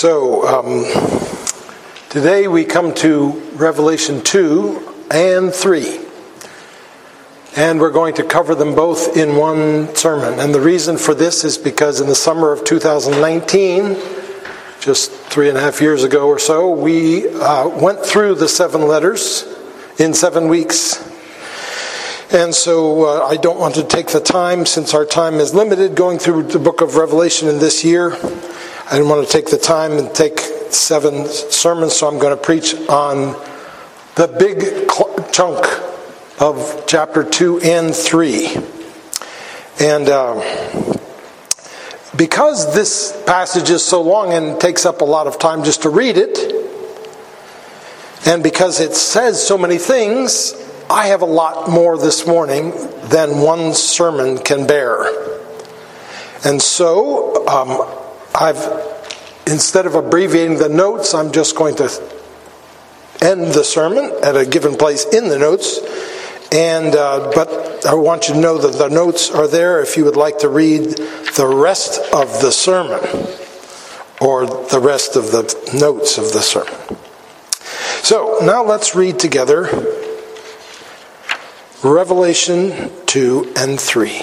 So, um, today we come to Revelation 2 and 3. And we're going to cover them both in one sermon. And the reason for this is because in the summer of 2019, just three and a half years ago or so, we uh, went through the seven letters in seven weeks. And so uh, I don't want to take the time, since our time is limited, going through the book of Revelation in this year. I didn't want to take the time and take seven sermons, so I'm going to preach on the big chunk of chapter 2 and 3. And uh, because this passage is so long and takes up a lot of time just to read it, and because it says so many things, I have a lot more this morning than one sermon can bear. And so, um, I've, instead of abbreviating the notes, I'm just going to end the sermon at a given place in the notes. And, uh, but I want you to know that the notes are there if you would like to read the rest of the sermon or the rest of the notes of the sermon. So now let's read together Revelation 2 and 3.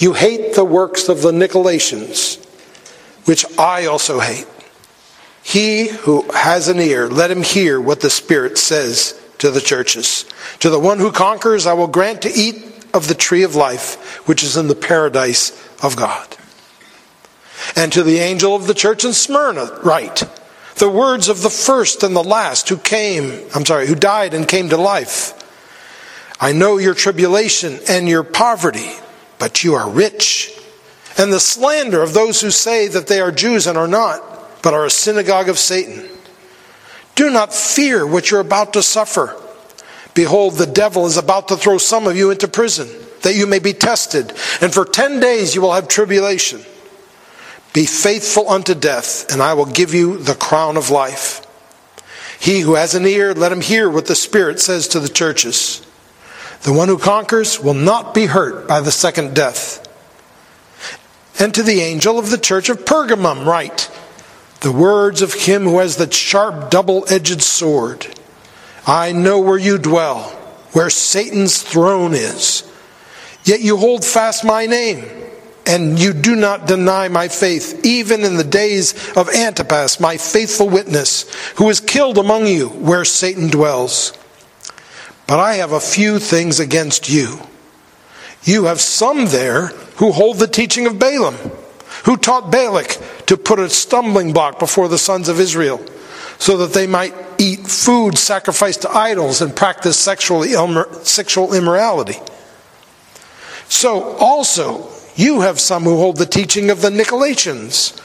you hate the works of the Nicolaitans, which I also hate. He who has an ear, let him hear what the Spirit says to the churches. To the one who conquers, I will grant to eat of the tree of life, which is in the paradise of God. And to the angel of the church in Smyrna, write the words of the first and the last who came, I'm sorry, who died and came to life. I know your tribulation and your poverty, but you are rich. And the slander of those who say that they are Jews and are not, but are a synagogue of Satan. Do not fear what you're about to suffer. Behold, the devil is about to throw some of you into prison, that you may be tested, and for ten days you will have tribulation. Be faithful unto death, and I will give you the crown of life. He who has an ear, let him hear what the Spirit says to the churches. The one who conquers will not be hurt by the second death. And to the angel of the church of Pergamum, write the words of him who has the sharp double edged sword. I know where you dwell, where Satan's throne is. Yet you hold fast my name and you do not deny my faith, even in the days of Antipas, my faithful witness, who was killed among you where Satan dwells. But I have a few things against you. You have some there who hold the teaching of Balaam, who taught Balak to put a stumbling block before the sons of Israel, so that they might eat food sacrificed to idols and practice sexual sexual immorality. So also, you have some who hold the teaching of the Nicolaitans.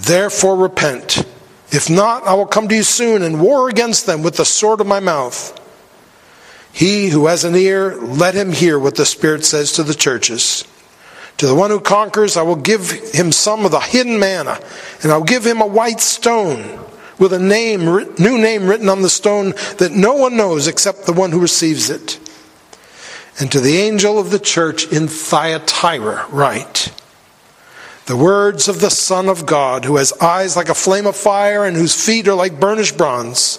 Therefore, repent. If not, I will come to you soon and war against them with the sword of my mouth. He who has an ear, let him hear what the Spirit says to the churches. To the one who conquers, I will give him some of the hidden manna, and I'll give him a white stone with a name, new name written on the stone that no one knows except the one who receives it. And to the angel of the church in Thyatira, write the words of the Son of God, who has eyes like a flame of fire and whose feet are like burnished bronze.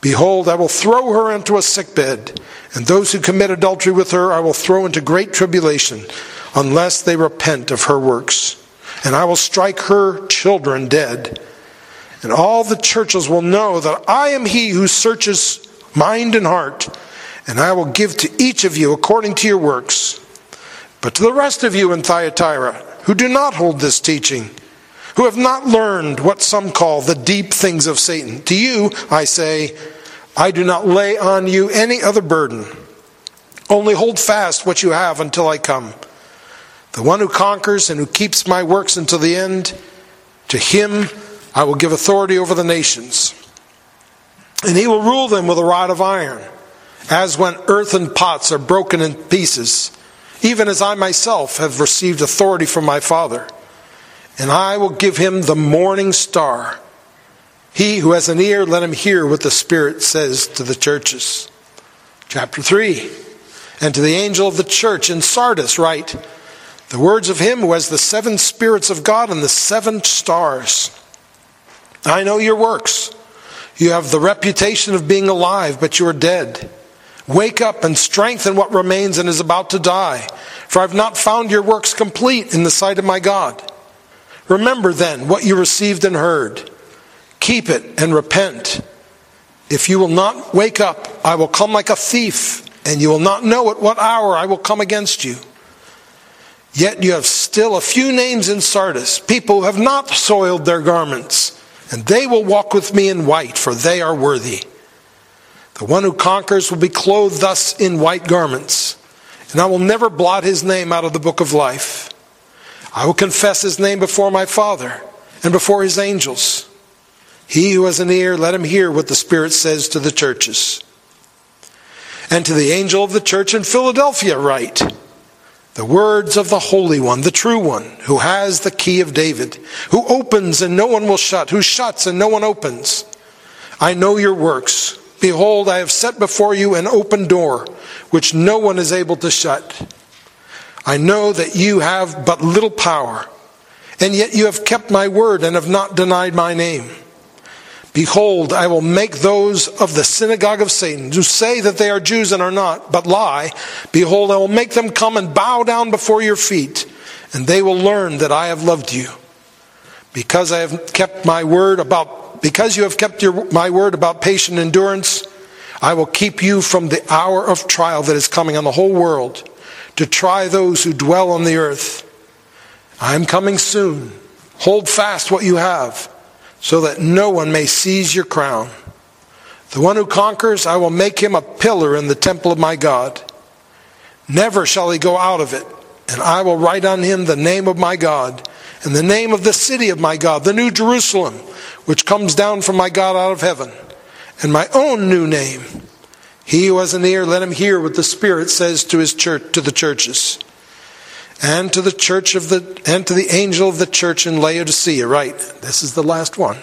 Behold, I will throw her into a sick bed, and those who commit adultery with her I will throw into great tribulation, unless they repent of her works. And I will strike her children dead. And all the churches will know that I am he who searches mind and heart, and I will give to each of you according to your works. But to the rest of you in Thyatira, who do not hold this teaching, who have not learned what some call the deep things of Satan. To you, I say, I do not lay on you any other burden. Only hold fast what you have until I come. The one who conquers and who keeps my works until the end, to him I will give authority over the nations. And he will rule them with a rod of iron, as when earthen pots are broken in pieces, even as I myself have received authority from my Father and I will give him the morning star. He who has an ear, let him hear what the Spirit says to the churches. Chapter 3. And to the angel of the church in Sardis, write the words of him who has the seven spirits of God and the seven stars. I know your works. You have the reputation of being alive, but you are dead. Wake up and strengthen what remains and is about to die, for I've not found your works complete in the sight of my God. Remember then what you received and heard. Keep it and repent. If you will not wake up, I will come like a thief, and you will not know at what hour I will come against you. Yet you have still a few names in Sardis, people who have not soiled their garments, and they will walk with me in white, for they are worthy. The one who conquers will be clothed thus in white garments, and I will never blot his name out of the book of life. I will confess his name before my Father and before his angels. He who has an ear, let him hear what the Spirit says to the churches. And to the angel of the church in Philadelphia, write the words of the Holy One, the true One, who has the key of David, who opens and no one will shut, who shuts and no one opens. I know your works. Behold, I have set before you an open door, which no one is able to shut. I know that you have but little power, and yet you have kept my word and have not denied my name. Behold, I will make those of the synagogue of Satan who say that they are Jews and are not, but lie. Behold, I will make them come and bow down before your feet, and they will learn that I have loved you. Because I have kept my word about, because you have kept your, my word about patient endurance, I will keep you from the hour of trial that is coming on the whole world to try those who dwell on the earth. I am coming soon. Hold fast what you have, so that no one may seize your crown. The one who conquers, I will make him a pillar in the temple of my God. Never shall he go out of it, and I will write on him the name of my God, and the name of the city of my God, the new Jerusalem, which comes down from my God out of heaven, and my own new name he who has an ear, let him hear what the Spirit says to his church, to the churches. And to the church of the, and to the angel of the church in Laodicea. Right. This is the last one.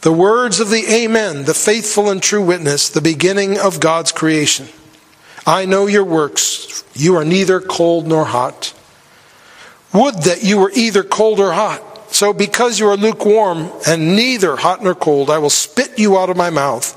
The words of the Amen, the faithful and true witness, the beginning of God's creation. I know your works. You are neither cold nor hot. Would that you were either cold or hot. So because you are lukewarm and neither hot nor cold, I will spit you out of my mouth.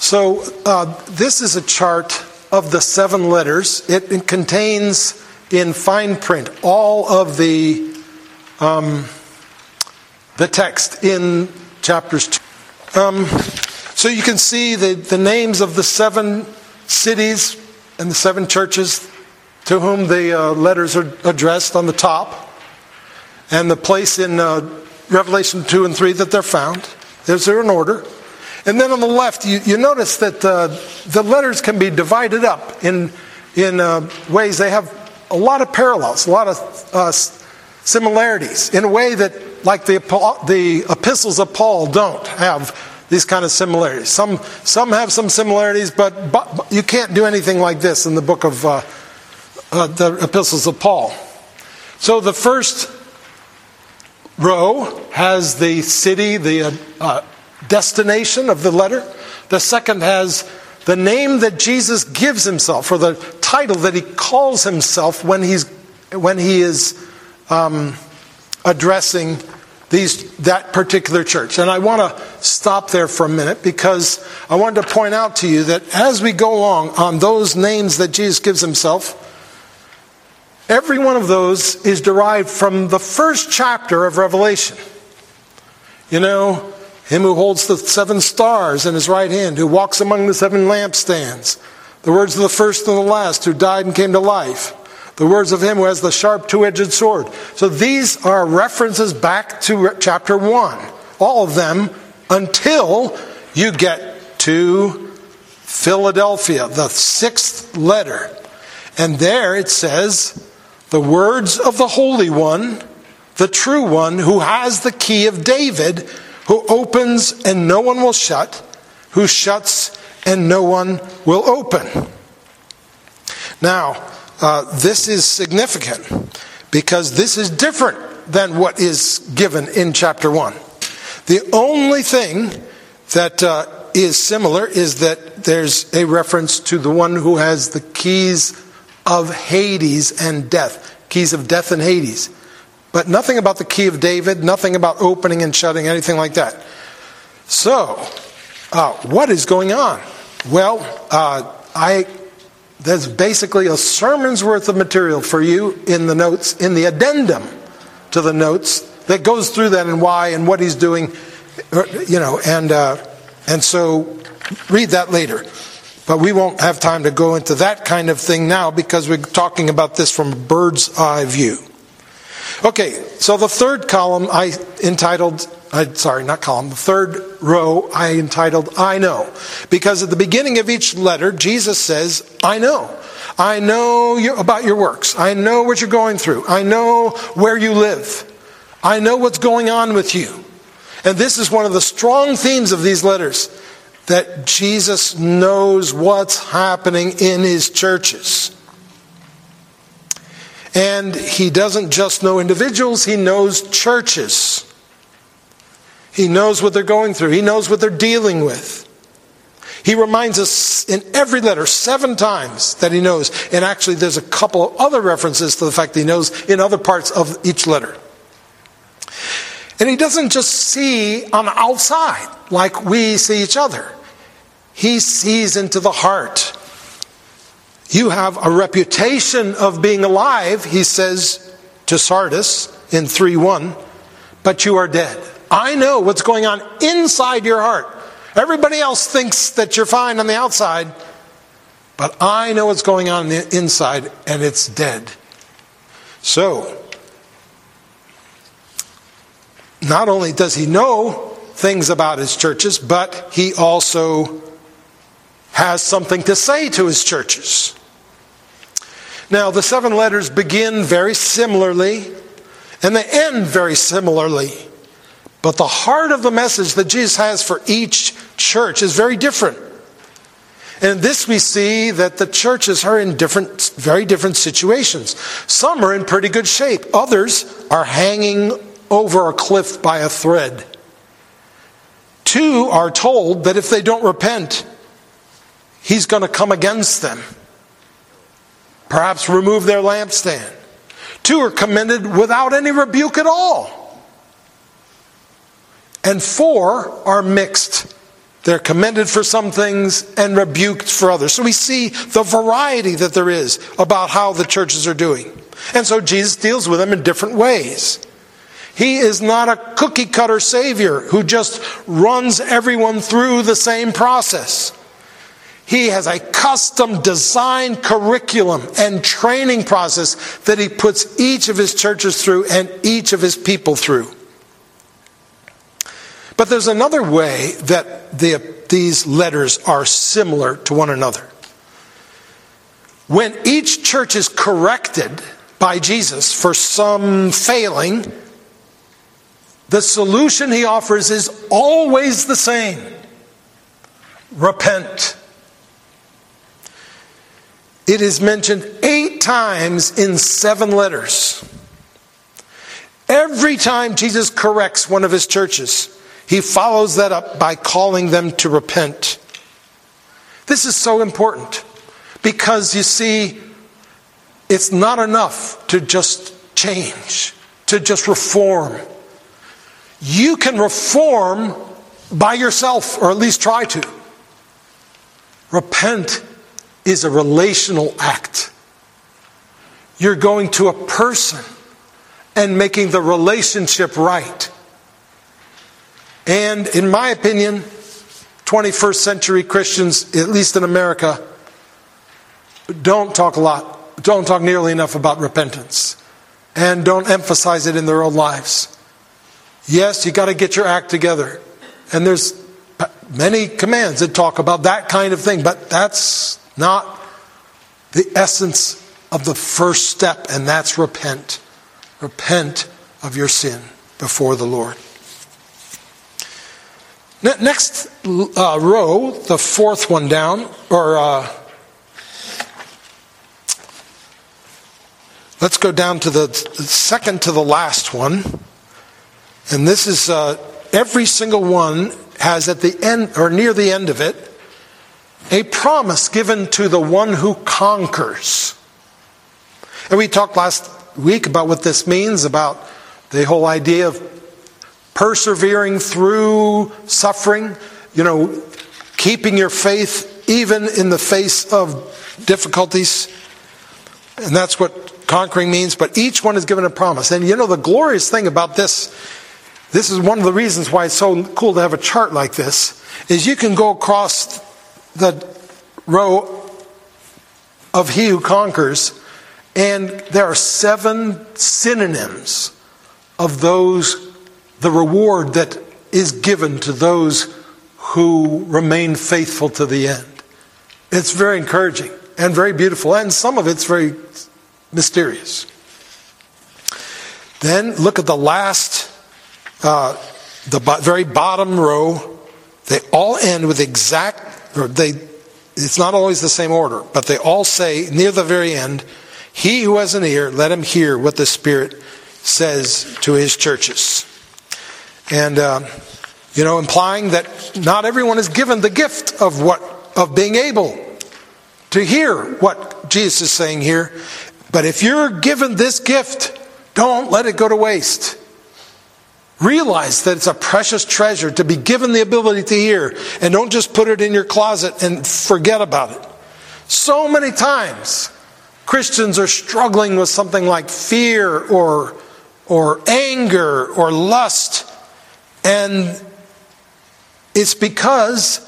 So, uh, this is a chart of the seven letters. It, it contains in fine print all of the, um, the text in chapters 2. Um, so, you can see the, the names of the seven cities and the seven churches to whom the uh, letters are addressed on the top, and the place in uh, Revelation 2 and 3 that they're found. There's there in order. And then on the left, you, you notice that uh, the letters can be divided up in, in uh, ways they have a lot of parallels, a lot of uh, similarities, in a way that, like the, the epistles of Paul, don't have these kind of similarities. Some, some have some similarities, but, but you can't do anything like this in the book of uh, uh, the epistles of Paul. So the first row has the city, the uh, destination of the letter. The second has the name that Jesus gives himself, or the title that he calls himself when, he's, when he is um, addressing these, that particular church. And I want to stop there for a minute because I wanted to point out to you that as we go along on those names that Jesus gives himself, every one of those is derived from the first chapter of Revelation. You know, him who holds the seven stars in his right hand, who walks among the seven lampstands, the words of the first and the last, who died and came to life the words of him who has the sharp two edged sword. So these are references back to chapter 1, all of them until you get to Philadelphia, the sixth letter. And there it says, the words of the Holy One, the true one, who has the key of David, who opens and no one will shut, who shuts and no one will open. Now, uh, this is significant because this is different than what is given in chapter 1. The only thing that uh, is similar is that there's a reference to the one who has the keys of Hades and death, keys of death and Hades. But nothing about the key of David, nothing about opening and shutting, anything like that. So, uh, what is going on? Well, uh, I there's basically a sermon's worth of material for you in the notes, in the addendum to the notes that goes through that and why and what he's doing, you know, and uh, and so read that later. But we won't have time to go into that kind of thing now because we're talking about this from a bird's eye view. Okay, so the third column I entitled I, sorry, not column, the third row I entitled I know. Because at the beginning of each letter, Jesus says, I know. I know you, about your works. I know what you're going through. I know where you live. I know what's going on with you. And this is one of the strong themes of these letters that Jesus knows what's happening in his churches. And he doesn't just know individuals, he knows churches. He knows what they're going through, He knows what they're dealing with. He reminds us in every letter seven times that he knows. And actually, there's a couple of other references to the fact that he knows in other parts of each letter. And he doesn't just see on the outside like we see each other, he sees into the heart. You have a reputation of being alive, he says to Sardis in 3 1, but you are dead. I know what's going on inside your heart. Everybody else thinks that you're fine on the outside, but I know what's going on the inside, and it's dead. So, not only does he know things about his churches, but he also has something to say to his churches. Now, the seven letters begin very similarly, and they end very similarly. But the heart of the message that Jesus has for each church is very different. And this we see that the churches are in different, very different situations. Some are in pretty good shape, others are hanging over a cliff by a thread. Two are told that if they don't repent, he's going to come against them, perhaps remove their lampstand. Two are commended without any rebuke at all and four are mixed. they're commended for some things and rebuked for others. So we see the variety that there is about how the churches are doing. And so Jesus deals with them in different ways. He is not a cookie cutter Savior who just runs everyone through the same process. He has a custom designed curriculum and training process that he puts each of his churches through and each of his people through. But there's another way that the, these letters are similar to one another. When each church is corrected by Jesus for some failing, the solution he offers is always the same repent. It is mentioned eight times in seven letters. Every time Jesus corrects one of his churches, he follows that up by calling them to repent. This is so important because you see, it's not enough to just change, to just reform. You can reform by yourself, or at least try to. Repent is a relational act. You're going to a person and making the relationship right. And in my opinion, 21st century Christians, at least in America, don't talk a lot, don't talk nearly enough about repentance, and don't emphasize it in their own lives. Yes, you got to get your act together. And there's many commands that talk about that kind of thing, but that's not the essence of the first step, and that's repent. Repent of your sin before the Lord. Next uh, row, the fourth one down, or uh, let's go down to the second to the last one. And this is uh, every single one has at the end or near the end of it a promise given to the one who conquers. And we talked last week about what this means about the whole idea of persevering through suffering, you know, keeping your faith even in the face of difficulties. And that's what conquering means. But each one is given a promise. And you know, the glorious thing about this this is one of the reasons why it's so cool to have a chart like this, is you can go across the row of he who conquers, and there are seven synonyms of those, the reward that is given to those who remain faithful to the end. It's very encouraging and very beautiful, and some of it's very mysterious. Then look at the last uh, the very bottom row, they all end with exact, they, it's not always the same order, but they all say near the very end, He who has an ear, let him hear what the Spirit says to his churches. And, uh, you know, implying that not everyone is given the gift of what, of being able to hear what Jesus is saying here. But if you're given this gift, don't let it go to waste. Realize that it's a precious treasure to be given the ability to hear, and don't just put it in your closet and forget about it. So many times, Christians are struggling with something like fear or, or anger or lust, and it's because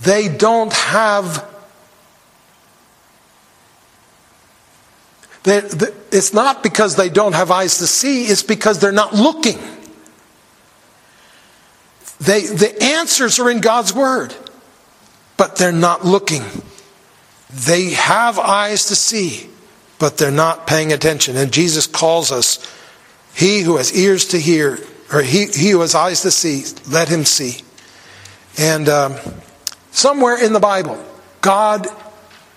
they don't have. They, it's not because they don't have eyes to see, it's because they're not looking. They, the answers are in God's Word, but they're not looking. They have eyes to see, but they're not paying attention. And Jesus calls us, He who has ears to hear, or he, he who has eyes to see, let him see. And um, somewhere in the Bible, God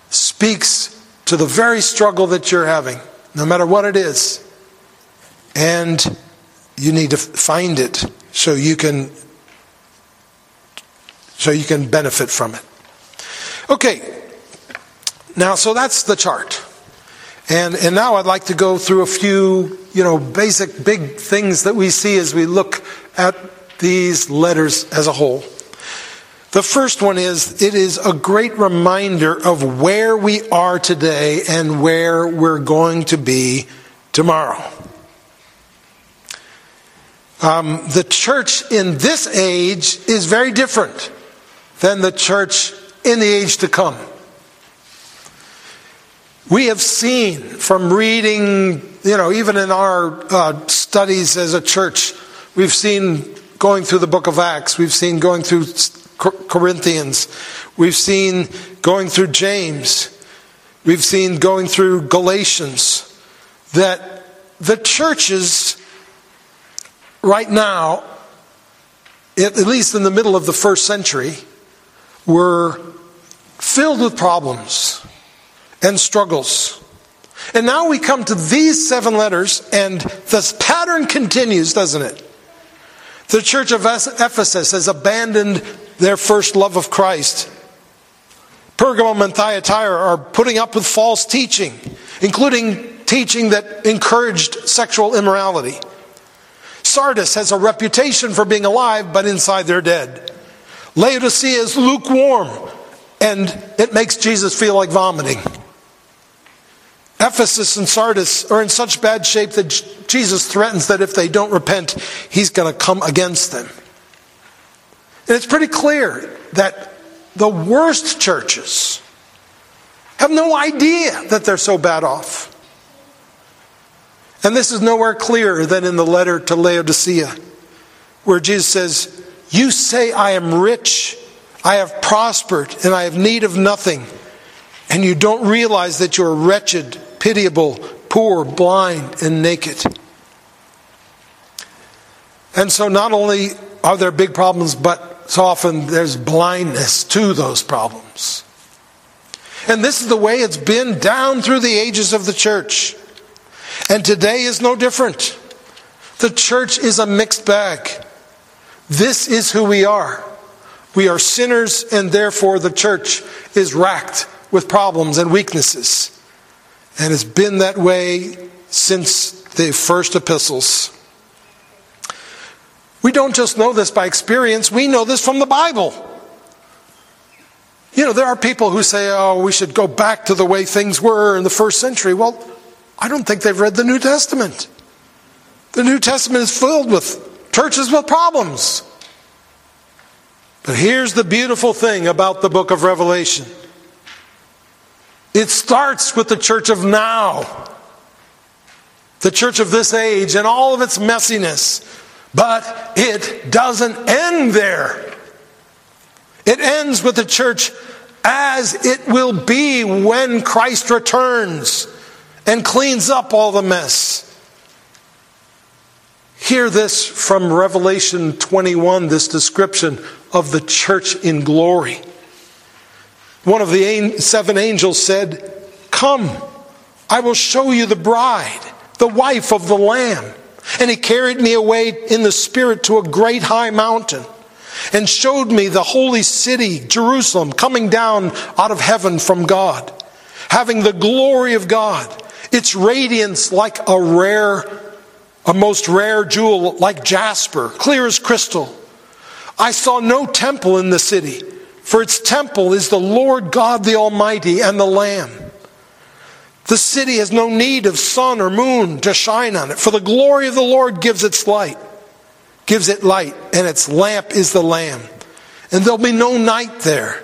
speaks to the very struggle that you're having, no matter what it is. And you need to find it so you can so you can benefit from it. Okay, now, so that's the chart. And, and now I'd like to go through a few, you know, basic big things that we see as we look at these letters as a whole. The first one is it is a great reminder of where we are today and where we're going to be tomorrow. Um, the church in this age is very different than the church in the age to come. We have seen from reading, you know, even in our uh, studies as a church, we've seen going through the book of Acts, we've seen going through Corinthians, we've seen going through James, we've seen going through Galatians, that the churches right now, at least in the middle of the first century, were filled with problems and struggles. And now we come to these seven letters, and this pattern continues, doesn't it? The church of Ephesus has abandoned their first love of Christ. Pergamum and Thyatira are putting up with false teaching, including teaching that encouraged sexual immorality. Sardis has a reputation for being alive, but inside they're dead. Laodicea is lukewarm, and it makes Jesus feel like vomiting. Ephesus and Sardis are in such bad shape that Jesus threatens that if they don't repent, he's going to come against them. And it's pretty clear that the worst churches have no idea that they're so bad off. And this is nowhere clearer than in the letter to Laodicea, where Jesus says, You say, I am rich, I have prospered, and I have need of nothing. And you don't realize that you're wretched, pitiable, poor, blind, and naked. And so not only are there big problems, but so often there's blindness to those problems. And this is the way it's been down through the ages of the church. And today is no different. The church is a mixed bag. This is who we are. We are sinners, and therefore the church is racked with problems and weaknesses. And it's been that way since the first epistles. We don't just know this by experience, we know this from the Bible. You know, there are people who say, oh, we should go back to the way things were in the first century. Well, I don't think they've read the New Testament. The New Testament is filled with churches with problems. But here's the beautiful thing about the book of Revelation it starts with the church of now, the church of this age, and all of its messiness. But it doesn't end there. It ends with the church as it will be when Christ returns and cleans up all the mess. Hear this from Revelation 21, this description of the church in glory. One of the seven angels said, Come, I will show you the bride, the wife of the Lamb. And he carried me away in the Spirit to a great high mountain and showed me the holy city, Jerusalem, coming down out of heaven from God, having the glory of God its radiance like a rare, a most rare jewel, like jasper, clear as crystal. I saw no temple in the city, for its temple is the Lord God the Almighty and the Lamb. The city has no need of sun or moon to shine on it, for the glory of the Lord gives its light, gives it light, and its lamp is the Lamb. And there'll be no night there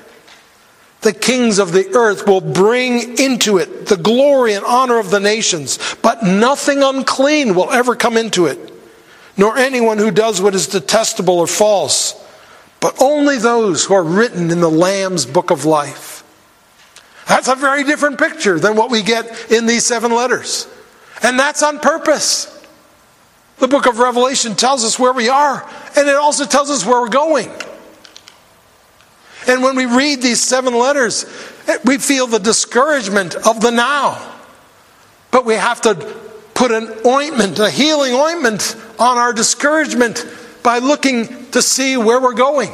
the kings of the earth will bring into it the glory and honor of the nations, but nothing unclean will ever come into it, nor anyone who does what is detestable or false, but only those who are written in the Lamb's book of life. That's a very different picture than what we get in these seven letters. And that's on purpose. The book of Revelation tells us where we are, and it also tells us where we're going. And when we read these seven letters, eh, we feel the discouragement of the now. But we have to put an ointment, a healing ointment, on our discouragement by looking to see where we're going.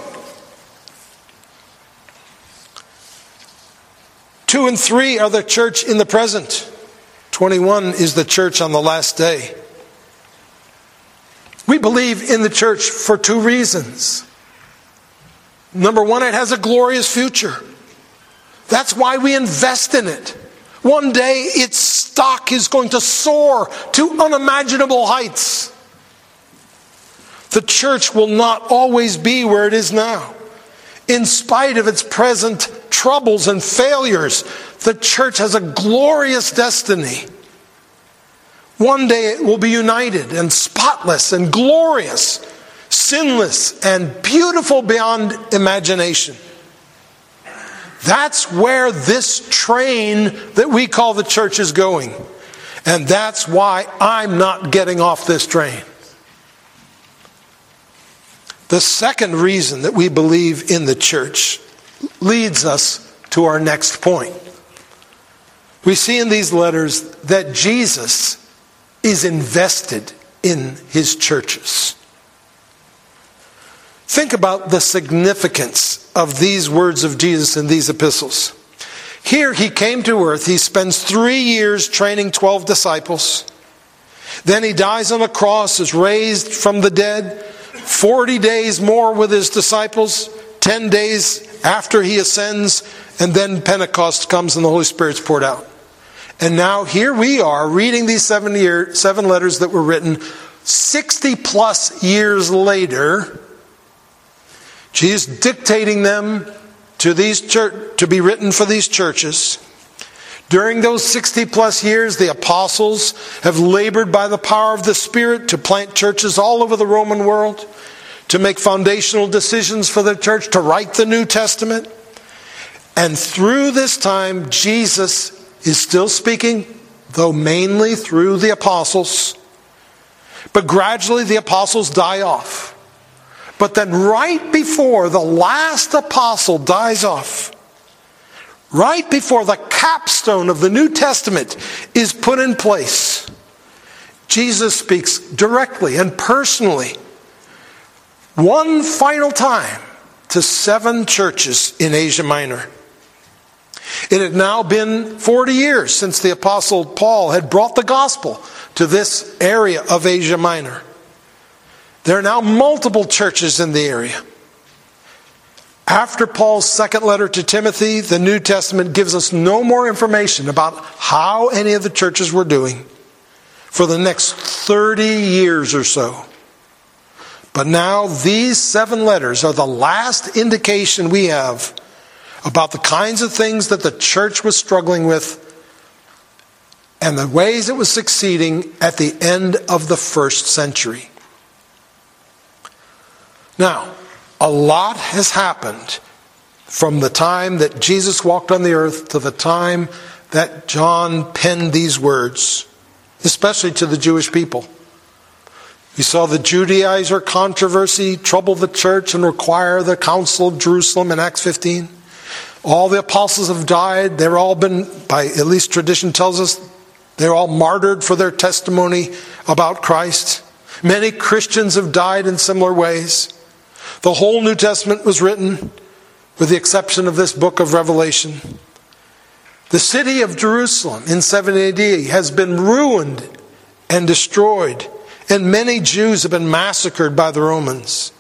Two and three are the church in the present. 21 is the church on the last day. We believe in the church for two reasons. Number one, it has a glorious future. That's why we invest in it. One day its stock is going to soar to unimaginable heights. The church will not always be where it is now. In spite of its present troubles and failures, the church has a glorious destiny. One day it will be united and spotless and glorious, sinless and beautiful beyond imagination. That's where this train that we call the church is going. And that's why I'm not getting off this train. The second reason that we believe in the church leads us to our next point. We see in these letters that Jesus is invested in his churches. Think about the significance of these words of Jesus in these epistles. Here he came to earth, he spends three years training 12 disciples. Then he dies on the cross, is raised from the dead, 40 days more with his disciples, 10 days after he ascends, and then Pentecost comes and the Holy Spirit's poured out. And now here we are reading these seven, year, seven letters that were written 60 plus years later. Jesus dictating them to these church, to be written for these churches. During those 60 plus years, the apostles have labored by the power of the Spirit to plant churches all over the Roman world, to make foundational decisions for the church, to write the New Testament. And through this time, Jesus is still speaking, though mainly through the apostles. But gradually the apostles die off. But then, right before the last apostle dies off, right before the capstone of the New Testament is put in place, Jesus speaks directly and personally, one final time, to seven churches in Asia Minor. It had now been 40 years since the Apostle Paul had brought the gospel to this area of Asia Minor. There are now multiple churches in the area. After Paul's second letter to Timothy, the New Testament gives us no more information about how any of the churches were doing for the next 30 years or so. But now, these seven letters are the last indication we have about the kinds of things that the church was struggling with and the ways it was succeeding at the end of the first century. Now, a lot has happened from the time that Jesus walked on the earth to the time that John penned these words, especially to the Jewish people. We saw the Judaizer controversy trouble the church and require the Council of Jerusalem in Acts 15. All the apostles have died. They're all been, by at least tradition tells us, they're all martyred for their testimony about Christ. Many Christians have died in similar ways. The whole New Testament was written, with the exception of this book of Revelation. The city of Jerusalem in 70 AD has been ruined and destroyed, and many Jews have been massacred by the Romans.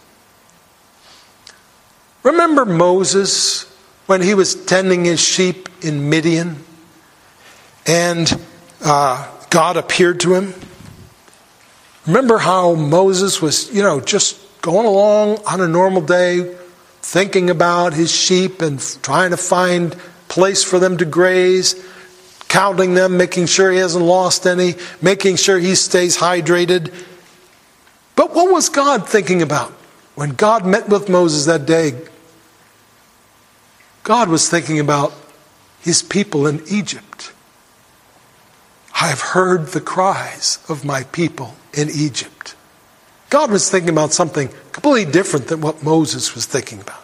Remember Moses when he was tending his sheep in Midian and uh, God appeared to him? Remember how Moses was, you know, just going along on a normal day, thinking about his sheep and trying to find place for them to graze, counting them, making sure he hasn't lost any, making sure he stays hydrated. But what was God thinking about? When God met with Moses that day, God was thinking about his people in Egypt. I have heard the cries of my people in Egypt. God was thinking about something completely different than what Moses was thinking about.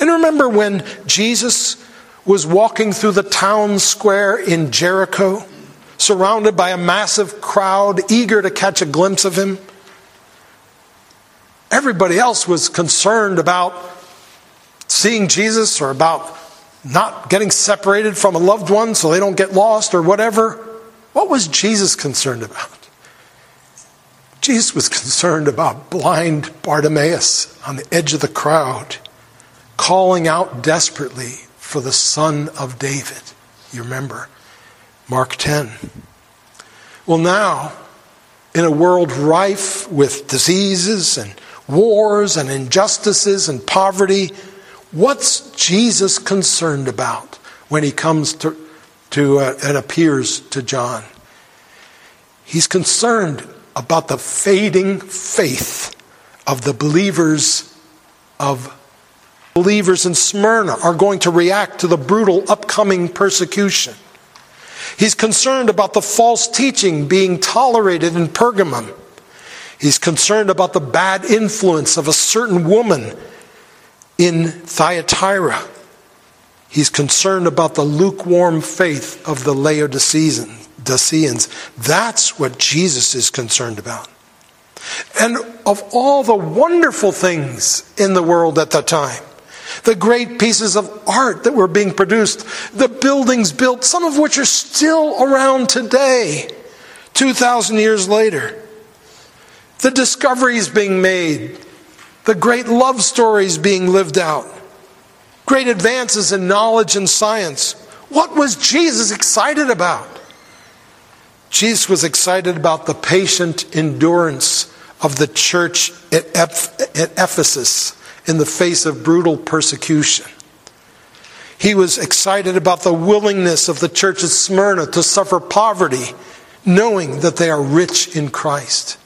And remember when Jesus was walking through the town square in Jericho, surrounded by a massive crowd eager to catch a glimpse of him? Everybody else was concerned about seeing Jesus or about not getting separated from a loved one so they don't get lost or whatever. What was Jesus concerned about? Jesus was concerned about blind Bartimaeus on the edge of the crowd, calling out desperately for the Son of David. You remember Mark 10. Well, now, in a world rife with diseases and wars and injustices and poverty, what's Jesus concerned about when he comes to, to uh, and appears to John? He's concerned about the fading faith of the believers of believers in Smyrna are going to react to the brutal upcoming persecution. He's concerned about the false teaching being tolerated in Pergamum. He's concerned about the bad influence of a certain woman in Thyatira. He's concerned about the lukewarm faith of the Laodiceans. That's what Jesus is concerned about. And of all the wonderful things in the world at the time, the great pieces of art that were being produced, the buildings built, some of which are still around today, 2,000 years later, the discoveries being made, the great love stories being lived out, great advances in knowledge and science. What was Jesus excited about? Jesus was excited about the patient endurance of the church at Ephesus in the face of brutal persecution. He was excited about the willingness of the church at Smyrna to suffer poverty, knowing that they are rich in Christ.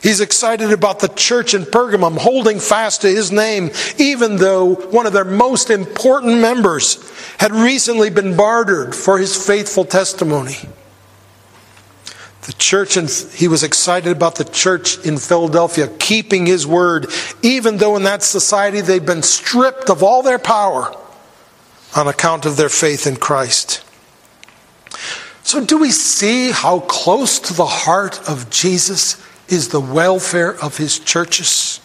He's excited about the church in Pergamum holding fast to his name, even though one of their most important members had recently been bartered for his faithful testimony. The church, and he was excited about the church in Philadelphia keeping his word, even though in that society they'd been stripped of all their power on account of their faith in Christ. So, do we see how close to the heart of Jesus is the welfare of his churches?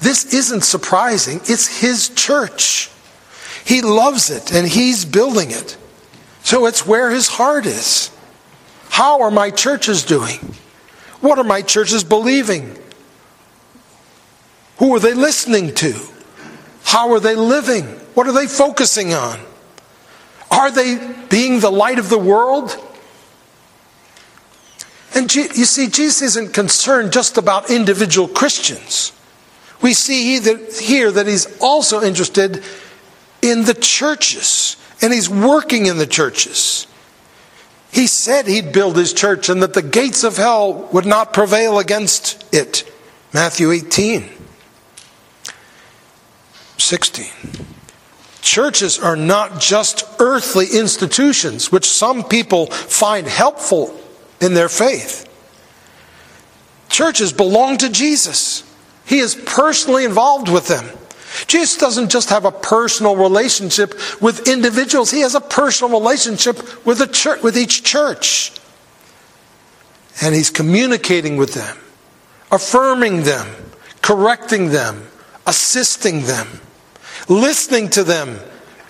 This isn't surprising. It's his church. He loves it and he's building it. So, it's where his heart is. How are my churches doing? What are my churches believing? Who are they listening to? How are they living? What are they focusing on? Are they being the light of the world? And you see, Jesus isn't concerned just about individual Christians. We see here that he's also interested in the churches, and he's working in the churches. He said he'd build his church and that the gates of hell would not prevail against it. Matthew 18. 16. Churches are not just earthly institutions, which some people find helpful in their faith. Churches belong to Jesus. He is personally involved with them. Jesus doesn't just have a personal relationship with individuals, he has a personal relationship with, church, with each church. And he's communicating with them, affirming them, correcting them, assisting them, listening to them,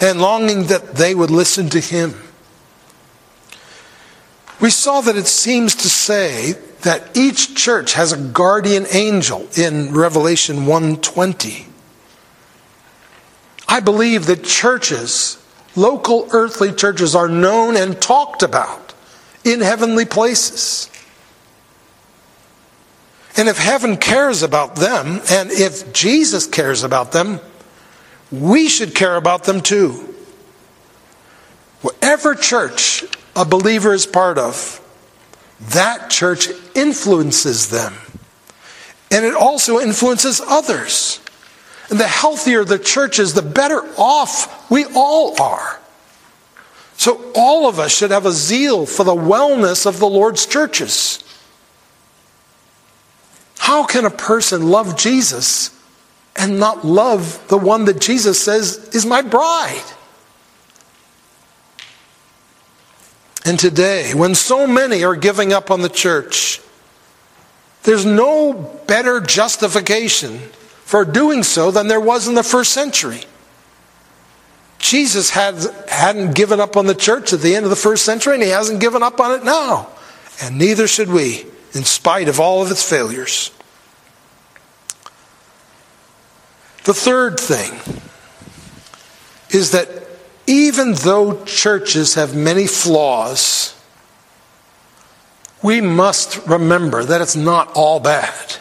and longing that they would listen to him. We saw that it seems to say that each church has a guardian angel in Revelation 120. I believe that churches, local earthly churches, are known and talked about in heavenly places. And if heaven cares about them, and if Jesus cares about them, we should care about them too. Whatever church a believer is part of, that church influences them. And it also influences others. And the healthier the church is, the better off we all are. So all of us should have a zeal for the wellness of the Lord's churches. How can a person love Jesus and not love the one that Jesus says is my bride? And today, when so many are giving up on the church, there's no better justification for doing so than there was in the first century. Jesus had, hadn't given up on the church at the end of the first century, and he hasn't given up on it now. And neither should we, in spite of all of its failures. The third thing is that even though churches have many flaws, we must remember that it's not all bad.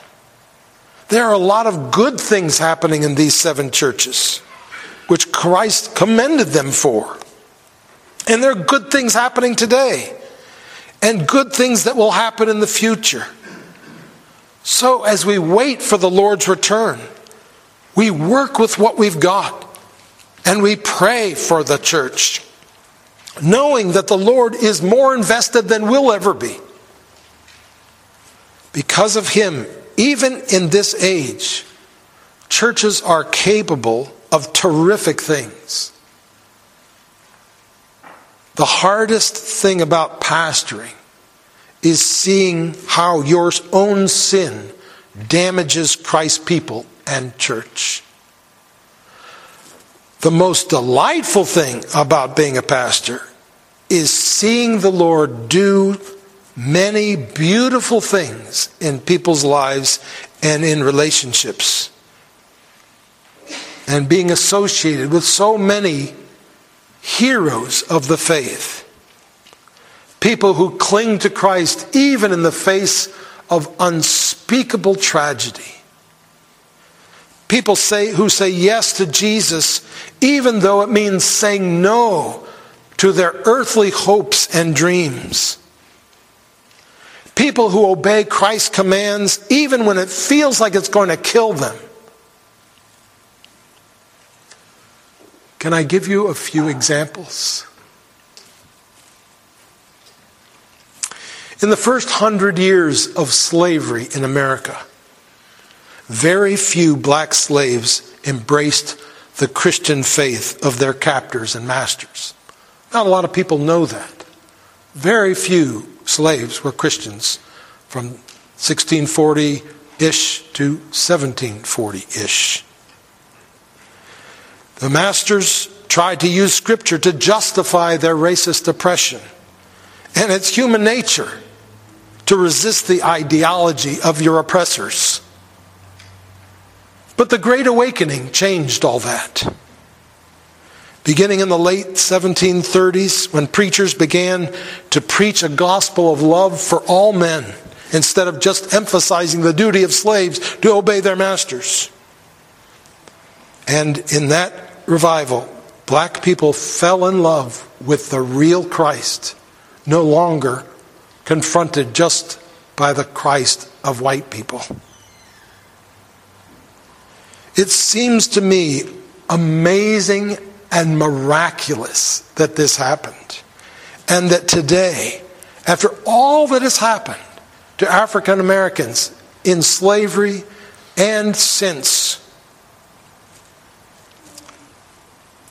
There are a lot of good things happening in these seven churches, which Christ commended them for. And there are good things happening today, and good things that will happen in the future. So, as we wait for the Lord's return, we work with what we've got and we pray for the church, knowing that the Lord is more invested than we'll ever be. Because of Him, even in this age, churches are capable of terrific things. The hardest thing about pastoring is seeing how your own sin damages Christ's people and church. The most delightful thing about being a pastor is seeing the Lord do many beautiful things in people's lives and in relationships. And being associated with so many heroes of the faith. People who cling to Christ even in the face of unspeakable tragedy. People say, who say yes to Jesus, even though it means saying no to their earthly hopes and dreams. People who obey Christ's commands, even when it feels like it's going to kill them. Can I give you a few examples? In the first hundred years of slavery in America, very few black slaves embraced the Christian faith of their captors and masters. Not a lot of people know that. Very few slaves were Christians from 1640 ish to 1740 ish. The masters tried to use scripture to justify their racist oppression. And it's human nature to resist the ideology of your oppressors. But the Great Awakening changed all that. Beginning in the late 1730s, when preachers began to preach a gospel of love for all men, instead of just emphasizing the duty of slaves to obey their masters. And in that revival, black people fell in love with the real Christ, no longer confronted just by the Christ of white people. It seems to me amazing and miraculous that this happened. And that today, after all that has happened to African Americans in slavery and since,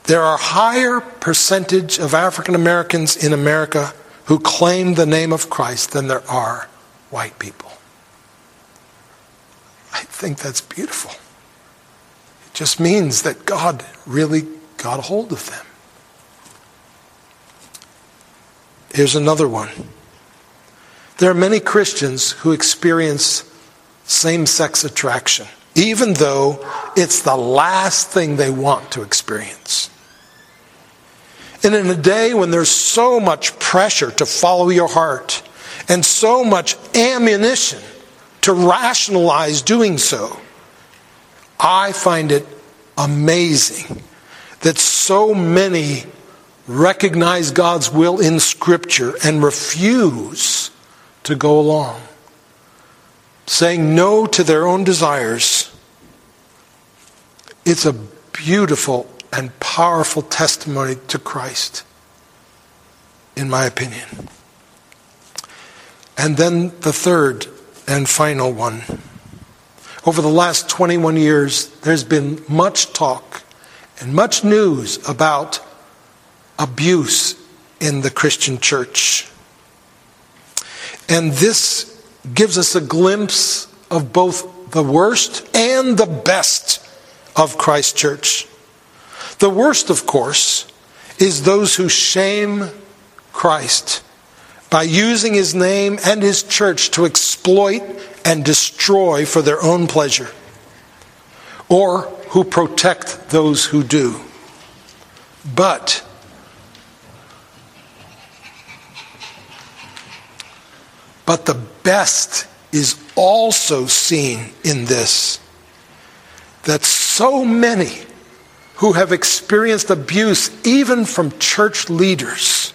there are higher percentage of African Americans in America who claim the name of Christ than there are white people. I think that's beautiful It just means that God really got a hold of them. Here's another one. There are many Christians who experience same sex attraction, even though it's the last thing they want to experience. And in a day when there's so much pressure to follow your heart and so much ammunition to rationalize doing so, I find it amazing that so many recognize God's will in Scripture and refuse to go along, saying no to their own desires. It's a beautiful and powerful testimony to Christ, in my opinion. And then the third and final one over the last 21 years, there's been much talk and much news about abuse in the Christian church. And this gives us a glimpse of both the worst and the best of Christ Church. The worst, of course, is those who shame Christ by using his name and his church to exploit and destroy for their own pleasure. Or who protect those who do. But but the best is also seen in this that so many who have experienced abuse, even from church leaders,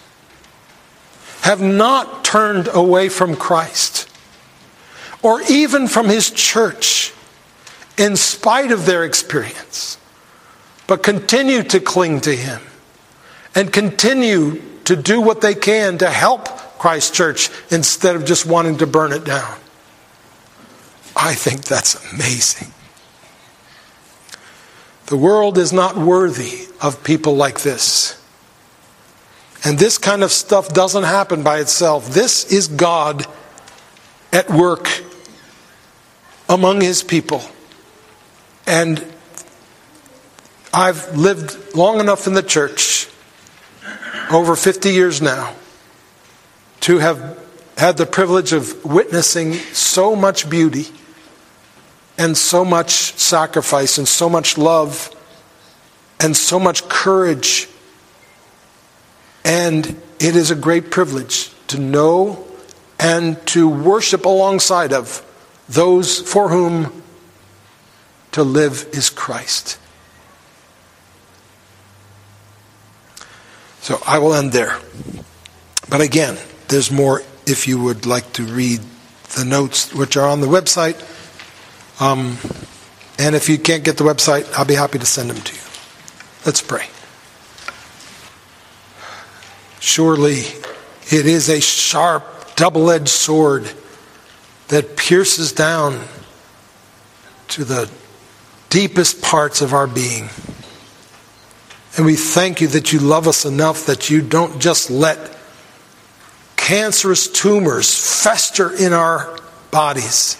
have not turned away from Christ or even from his church in spite of their experience, but continue to cling to him and continue to do what they can to help Christ Church instead of just wanting to burn it down. I think that's amazing. The world is not worthy of people like this. And this kind of stuff doesn't happen by itself. This is God at work among his people. And I've lived long enough in the church, over 50 years now, to have had the privilege of witnessing so much beauty and so much sacrifice and so much love and so much courage. And it is a great privilege to know and to worship alongside of those for whom to live is Christ. So I will end there. But again, there's more if you would like to read the notes which are on the website. Um, and if you can't get the website, I'll be happy to send them to you. Let's pray. Surely it is a sharp, double edged sword that pierces down to the deepest parts of our being. And we thank you that you love us enough that you don't just let cancerous tumors fester in our bodies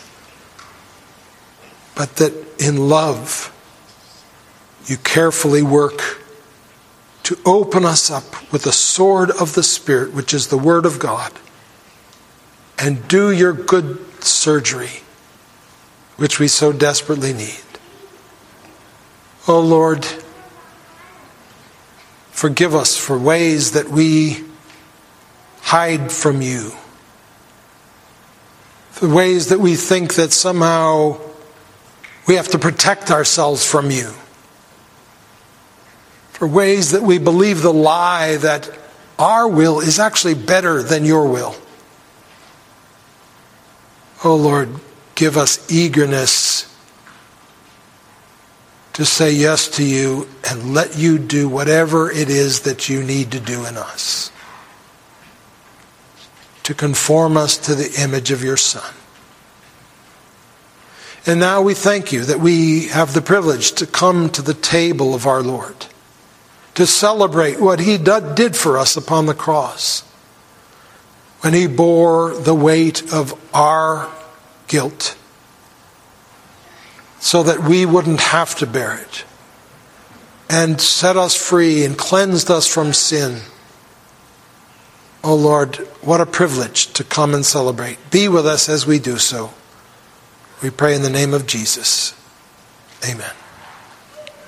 but that in love you carefully work to open us up with the sword of the Spirit, which is the Word of God, and do your good surgery, which we so desperately need. Oh Lord, forgive us for ways that we hide from you, the ways that we think that somehow we have to protect ourselves from you. For ways that we believe the lie that our will is actually better than your will. Oh Lord, give us eagerness to say yes to you and let you do whatever it is that you need to do in us to conform us to the image of your Son. And now we thank you that we have the privilege to come to the table of our Lord, to celebrate what He did for us upon the cross, when He bore the weight of our guilt, so that we wouldn't have to bear it, and set us free and cleansed us from sin. Oh Lord, what a privilege to come and celebrate. Be with us as we do so. We pray in the name of Jesus. Amen.